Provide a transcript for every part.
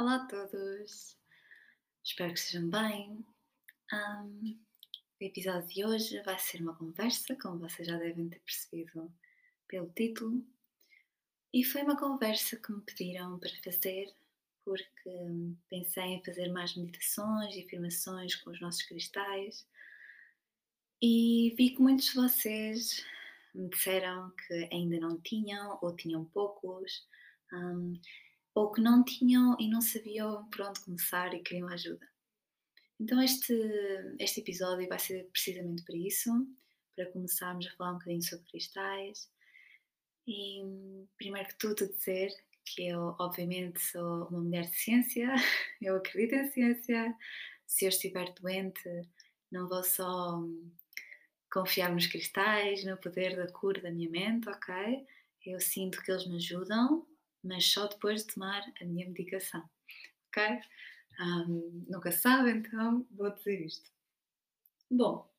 Olá a todos, espero que estejam bem. Ahm, o episódio de hoje vai ser uma conversa, como vocês já devem ter percebido pelo título, e foi uma conversa que me pediram para fazer porque pensei em fazer mais meditações e afirmações com os nossos cristais e vi que muitos de vocês me disseram que ainda não tinham ou tinham poucos. ahm, ou que não tinham e não sabiam por onde começar e queriam ajuda. Então este, este episódio vai ser precisamente para isso, para começarmos a falar um bocadinho sobre cristais. E primeiro que tudo dizer que eu obviamente sou uma mulher de ciência, eu acredito em ciência. Se eu estiver doente, não vou só hum, confiar nos cristais, no poder da cura da minha mente, ok? Eu sinto que eles me ajudam, mas só depois de tomar a minha medicação, ok? Um, nunca sabe, então vou dizer isto. Bom,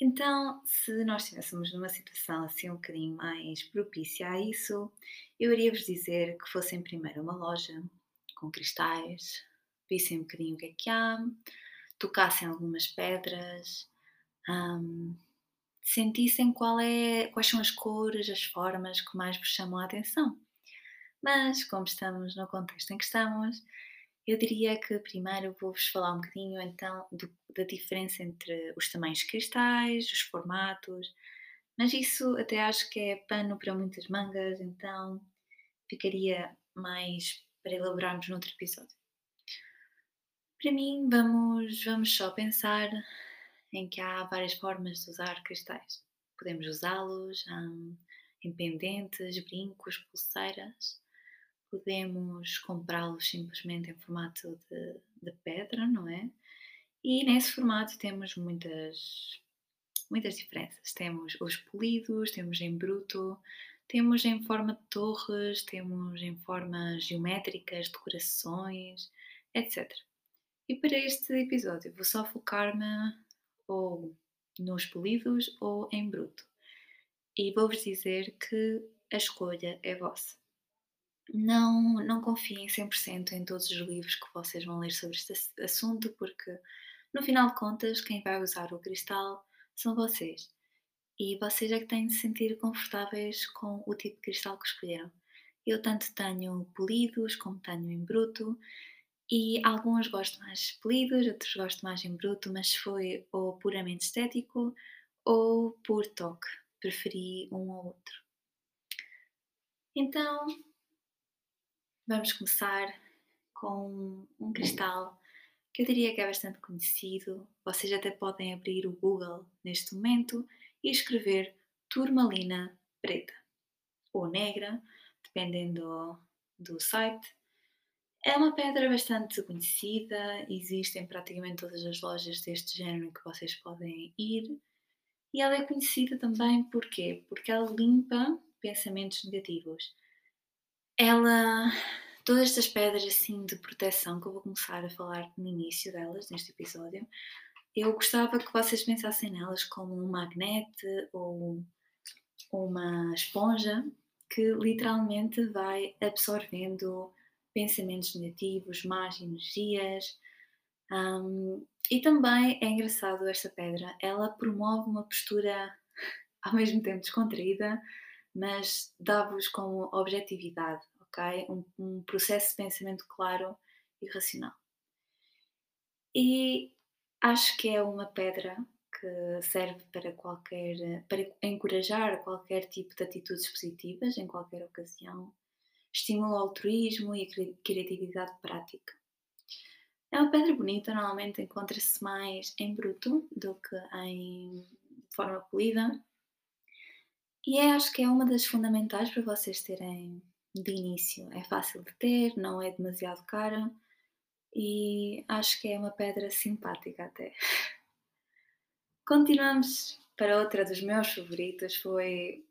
então, se nós estivéssemos numa situação assim um bocadinho mais propícia a isso, eu iria vos dizer que fossem primeiro a uma loja com cristais, vissem um bocadinho o que é que há, tocassem algumas pedras, um, sentissem qual é, quais são as cores, as formas que mais vos chamam a atenção. Mas, como estamos no contexto em que estamos, eu diria que primeiro vou-vos falar um bocadinho então do- da diferença entre os tamanhos de cristais, os formatos, mas isso até acho que é pano para muitas mangas, então ficaria mais para elaborarmos noutro episódio. Para mim, vamos, vamos só pensar em que há várias formas de usar cristais. Podemos usá-los hum, em pendentes, brincos, pulseiras. Podemos comprá-los simplesmente em formato de, de pedra, não é? E nesse formato temos muitas, muitas diferenças. Temos os polidos, temos em bruto, temos em forma de torres, temos em formas geométricas, decorações, etc. E para este episódio vou só focar-me ou nos polidos ou em bruto. E vou-vos dizer que a escolha é vossa. Não, não confiem 100% em todos os livros que vocês vão ler sobre este ass- assunto, porque no final de contas, quem vai usar o cristal são vocês. E vocês é que têm de se sentir confortáveis com o tipo de cristal que escolheram. Eu tanto tenho polidos como tenho em bruto, e alguns gosto mais polidos, outros gosto mais em bruto, mas foi ou puramente estético ou por toque. Preferi um ou outro. Então, vamos começar com um cristal que eu diria que é bastante conhecido. Vocês até podem abrir o Google neste momento e escrever turmalina preta ou negra, dependendo do site. É uma pedra bastante conhecida, existe em praticamente todas as lojas deste género que vocês podem ir. E ela é conhecida também porquê? Porque ela limpa pensamentos negativos. Ela, todas estas pedras assim de proteção que eu vou começar a falar no início delas, neste episódio, eu gostava que vocês pensassem nelas como um magnete ou uma esponja que literalmente vai absorvendo pensamentos negativos, más energias. Hum, e também é engraçado esta pedra, ela promove uma postura ao mesmo tempo descontraída, mas dá-vos como objetividade, ok? Um, um processo de pensamento claro e racional. E acho que é uma pedra que serve para qualquer, para encorajar qualquer tipo de atitudes positivas em qualquer ocasião, estimula o altruísmo e a cri- criatividade prática. É uma pedra bonita, normalmente encontra-se mais em bruto do que em forma polida. E é, acho que é uma das fundamentais para vocês terem de início. É fácil de ter, não é demasiado cara e acho que é uma pedra simpática até. Continuamos para outra dos meus favoritos, foi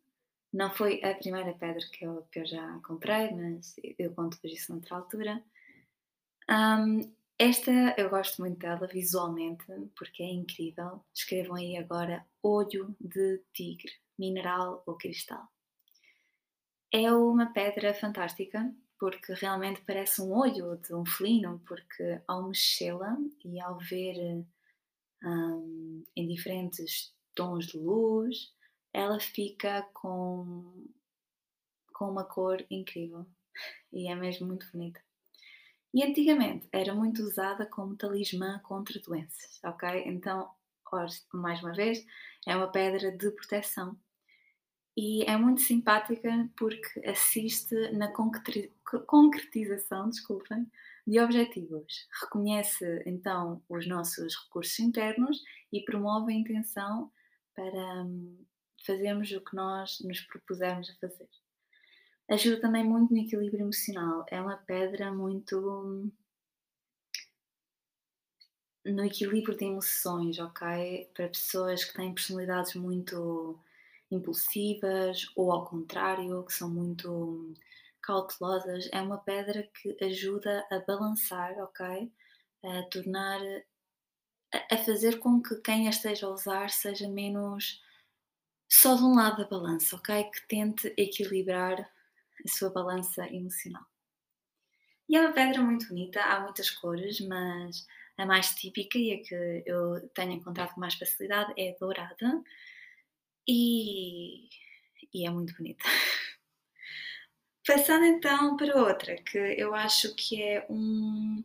não foi a primeira pedra que eu, que eu já comprei, mas eu conto-vos isso noutra altura. Hum, esta eu gosto muito dela visualmente porque é incrível. Escrevam aí agora olho de tigre, mineral ou cristal. É uma pedra fantástica porque realmente parece um olho de um felino, porque ao mexê-la e ao ver um, em diferentes tons de luz, ela fica com, com uma cor incrível e é mesmo muito bonita. E antigamente era muito usada como talismã contra doenças, ok? Então, mais uma vez, é uma pedra de proteção. E é muito simpática porque assiste na concretização, desculpem, de objetivos. Reconhece então os nossos recursos internos e promove a intenção para hum, fazermos o que nós nos propusermos a fazer. Ajuda também muito no equilíbrio emocional. É uma pedra muito no equilíbrio de emoções, ok? Para pessoas que têm personalidades muito impulsivas ou ao contrário, que são muito cautelosas, é uma pedra que ajuda a balançar, ok? A tornar, a, fazer com que quem a esteja a usar seja menos só de um lado da balança, ok? Que tente equilibrar a sua balança emocional. E é uma pedra muito bonita, há muitas cores, mas a mais típica e a que eu tenho encontrado com mais facilidade é dourada e, e é muito bonita. Passando então para outra, que eu acho que é um,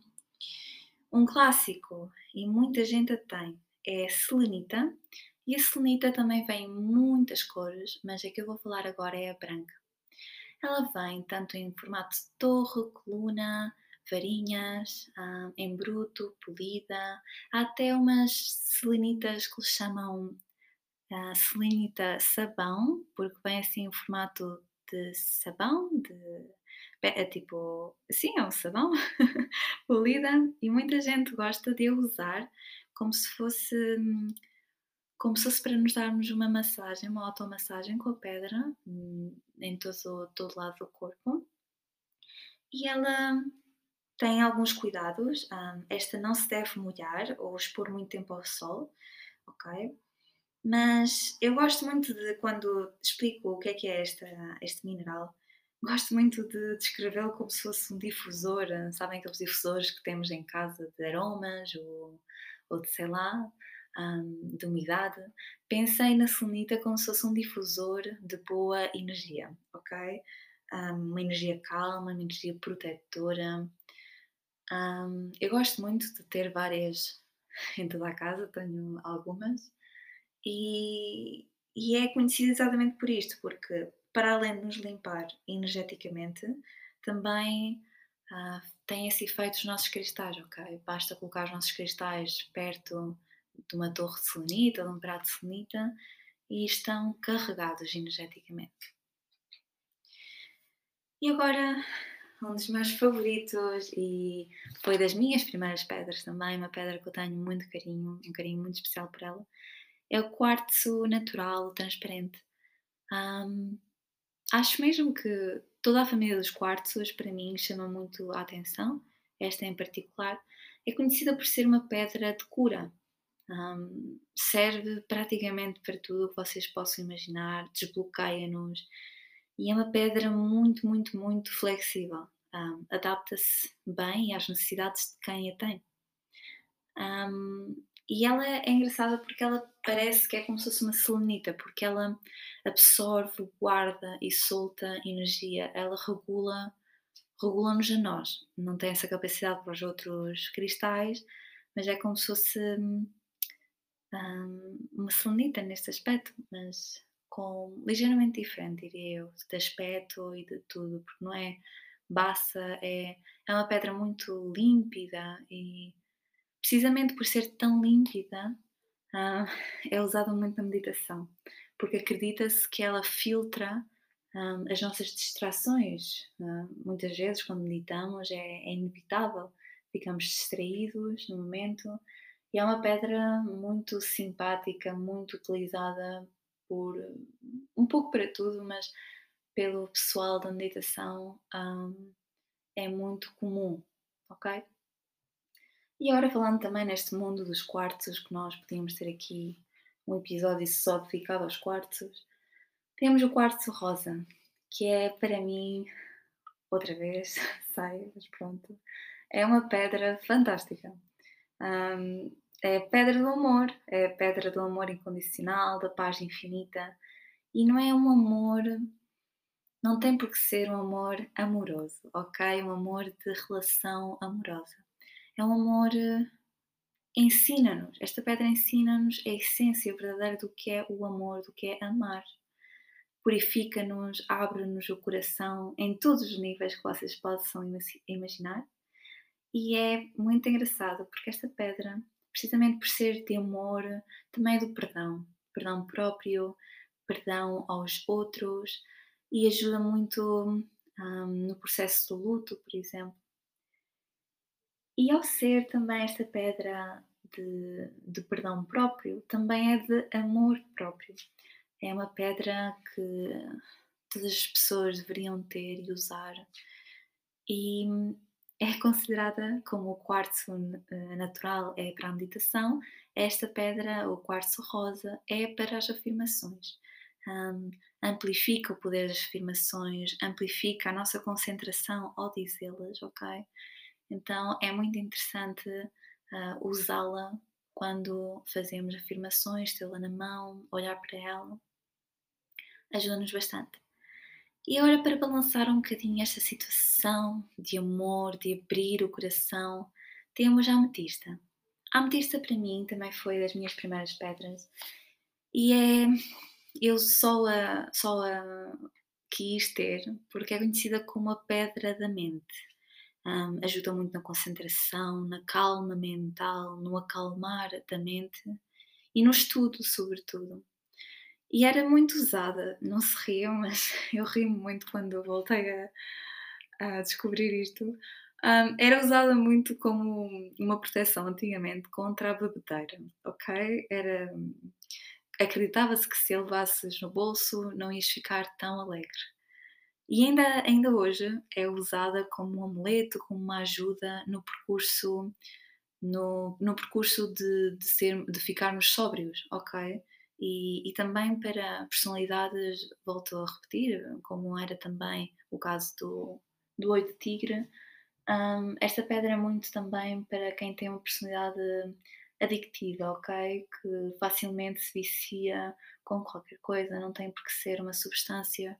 um clássico e muita gente a tem, é a selenita. E a selenita também vem em muitas cores, mas a que eu vou falar agora é a branca. Ela vem tanto em formato de torre, coluna, varinhas, um, em bruto, polida. Há até umas selenitas que lhe chamam uh, selenita sabão, porque vem assim em formato de sabão, de é tipo, sim, é um sabão polida e muita gente gosta de usar como se fosse como se fosse para nos darmos uma massagem, uma automassagem com a pedra hum, em todo, todo lado do corpo. E ela tem alguns cuidados. Um, esta não se deve molhar ou expor muito tempo ao sol, ok? Mas eu gosto muito de quando explico o que é que é esta, este mineral, gosto muito de descrevê-lo como se fosse um difusor, sabem aqueles difusores que temos em casa de aromas ou, ou de sei lá, um, de umidade. Pensei na selenita como se fosse um difusor de boa energia, ok? Um, uma energia calma, uma energia protetora. Um, eu gosto muito de ter várias em toda a casa, tenho algumas. E, e é conhecido exatamente por isto, porque para além de nos limpar energeticamente, também ah, tem esse efeito os nossos cristais, ok? Basta colocar os nossos cristais perto de uma torre de selenita, de um prato de selenita e estão carregados energeticamente. E agora, um dos meus favoritos e foi das minhas primeiras pedras também, uma pedra que eu tenho muito carinho, um carinho muito especial por ela, é o quartzo natural, transparente. Um, acho mesmo que toda a família dos quartzos, para mim, chama muito a atenção. Esta em particular é conhecida por ser uma pedra de cura. Um, serve praticamente para tudo o que vocês possam imaginar, desbloqueia-nos e é uma pedra muito, muito, muito flexível. Um, Adapta-se bem às necessidades de quem a tem. Um, e ela é engraçada porque ela parece que é como se fosse uma selenita, porque ela absorve, guarda e solta energia, ela regula, regula-nos a nós. Não tem essa capacidade para os outros cristais, mas é como se fosse uma selenita neste aspecto, mas com ligeiramente diferente, diria eu, de aspecto e de tudo, porque não é baça, é, é uma pedra muito límpida e precisamente por ser tão límpida, uh, é usada muito na meditação, porque acredita-se que ela filtra ah, as nossas distrações. Uh, muitas vezes, quando meditamos, é, é, inevitável, ficamos distraídos no momento. E é uma pedra muito simpática, muito utilizada por um pouco para tudo, mas pelo pessoal da meditação um, é muito comum, ok? E agora falando também neste mundo dos quartos, que nós podíamos ter aqui um episódio só dedicado aos quartos, temos o quartzo rosa, que é para mim outra vez, sai, mas pronto. É uma pedra fantástica. Um, é a pedra do amor, é a pedra do amor incondicional, da paz infinita. E não é um amor, não tem por que ser um amor amoroso, ok? Um amor de relação amorosa. É um amor, ensina-nos, esta pedra ensina-nos a essência verdadeira do que é o amor, do que é amar. Purifica-nos, abre-nos o coração em todos os níveis que vocês possam imaginar. E é muito engraçado porque esta pedra precisamente por ser de amor, também é do perdão. Perdão próprio, perdão aos outros e ajuda muito um, no processo do luto, por exemplo. E ao ser também esta pedra de, de perdão próprio, também é de amor próprio. É uma pedra que todas as pessoas deveriam ter e usar. E é considerada como o quartzo eh, natural é para a meditação, esta pedra, o quartzo rosa, é para as afirmações. Um, amplifica o poder das afirmações, amplifica a nossa concentração ao dizê-las, ok? Então é muito interessante uh, usá-la quando fazemos afirmações, tê-la na mão, olhar para ela. Ajuda-nos bastante. E agora, para balançar um bocadinho esta situação de amor, de abrir o coração, temos a ametista. A ametista, para mim, também foi das minhas primeiras pedras e é. Eu só a, só a quis ter porque é conhecida como a pedra da mente. Um, ajuda muito na concentração, na calma mental, no acalmar da mente e no estudo, sobretudo. E era muito usada, não se riam, mas eu rio muito quando voltei a, a descobrir isto. Um, era usada muito como uma proteção antigamente contra a bebedeira, ok? Era, acreditava-se que se a levasses no bolso não ias ficar tão alegre. E ainda, ainda hoje é usada como um amuleto, como uma ajuda no percurso, no, no percurso de, de, ser, de ficarmos sóbrios, ok? E, e, também para personalidades, volto a repetir, como era também o caso do, do Oi de Tigre, um, esta pedra é muito também para quem tem uma personalidade adictiva, ok? Que facilmente se vicia com qualquer coisa, não tem por que ser uma substância.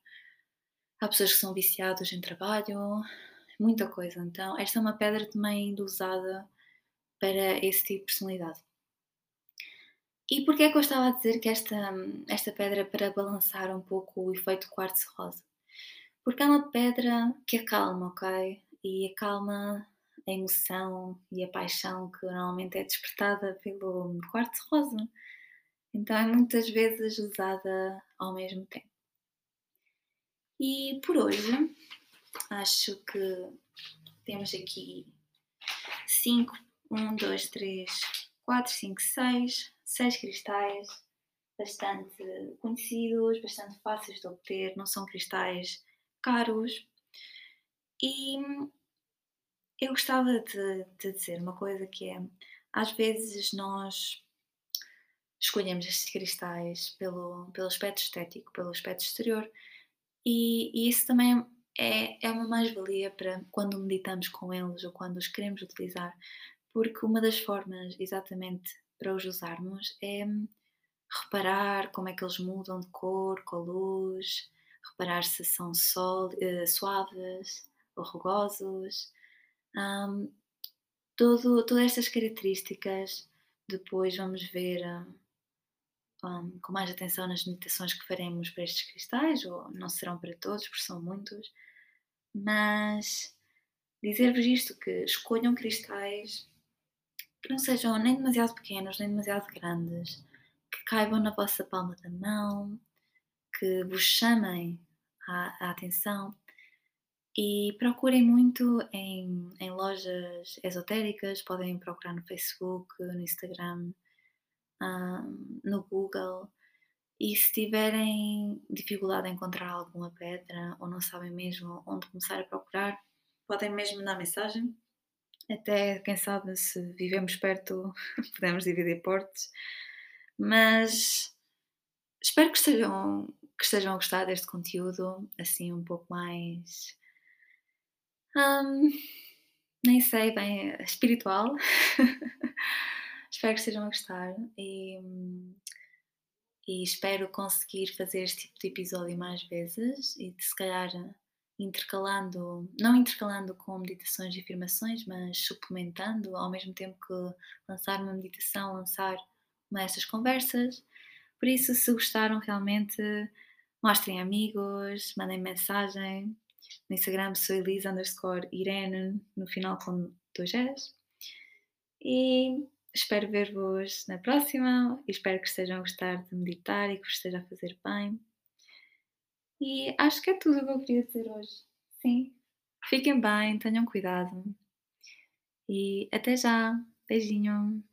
Há pessoas que são viciadas em trabalho, muita coisa. Então, esta é uma pedra também usada para esse tipo de personalidade. E porquê é que eu estava a dizer que esta, esta pedra é para balançar um pouco o efeito quartzo rosa? Porque é uma pedra que acalma, ok? E acalma a emoção e a paixão que normalmente é despertada pelo quartzo rosa. Então é muitas vezes usada ao mesmo tempo. E por hoje acho que temos aqui 5, 1, 2, 3, 4, 5, 6 seis cristais bastante conhecidos, bastante fáceis de obter, não são cristais caros. E eu gostava de, de dizer uma coisa que é, às vezes nós escolhemos estes cristais pelo, pelo aspecto estético, pelo aspecto exterior, e, e isso também é, é uma mais-valia para quando meditamos com eles ou quando os queremos utilizar, porque uma das formas exatamente para os usarmos é reparar como é que eles mudam de cor com a luz, reparar se são sol, uh, suaves ou rugosos. Um, todas estas características depois vamos ver um, com mais atenção nas meditações que faremos para estes cristais, ou não serão para todos, porque são muitos, mas dizer-vos isto, que escolham cristais que não sejam nem demasiado pequenos nem demasiado grandes, que caibam na vossa palma da mão, que vos chamem a, a atenção e procurem muito em, em, lojas esotéricas, podem procurar no Facebook, no Instagram, um, no Google. E se tiverem dificuldade em encontrar alguma pedra ou não sabem mesmo onde começar a procurar, podem mesmo mandar mensagem até, quem sabe, se vivemos perto, podemos dividir portes. Mas espero que estejam, que estejam a gostar deste conteúdo, assim, um pouco mais Hum, nem sei bem, espiritual. espero que estejam a gostar e, e espero conseguir fazer este tipo de episódio mais vezes e de se calhar intercalando, não intercalando com meditações e afirmações, mas suplementando ao mesmo tempo que lançar uma meditação, lançar uma destas conversas. Por isso, se gostaram realmente, mostrem amigos, mandem mensagem. No Instagram sou Elisa underscore Irene, no final com dois S. E espero ver-vos na próxima e espero que estejam a gostar de meditar e que vos esteja a fazer bem. E acho que é tudo o que eu queria dizer hoje. Sim. Fiquem bem, tenham cuidado. E até já. Beijinho.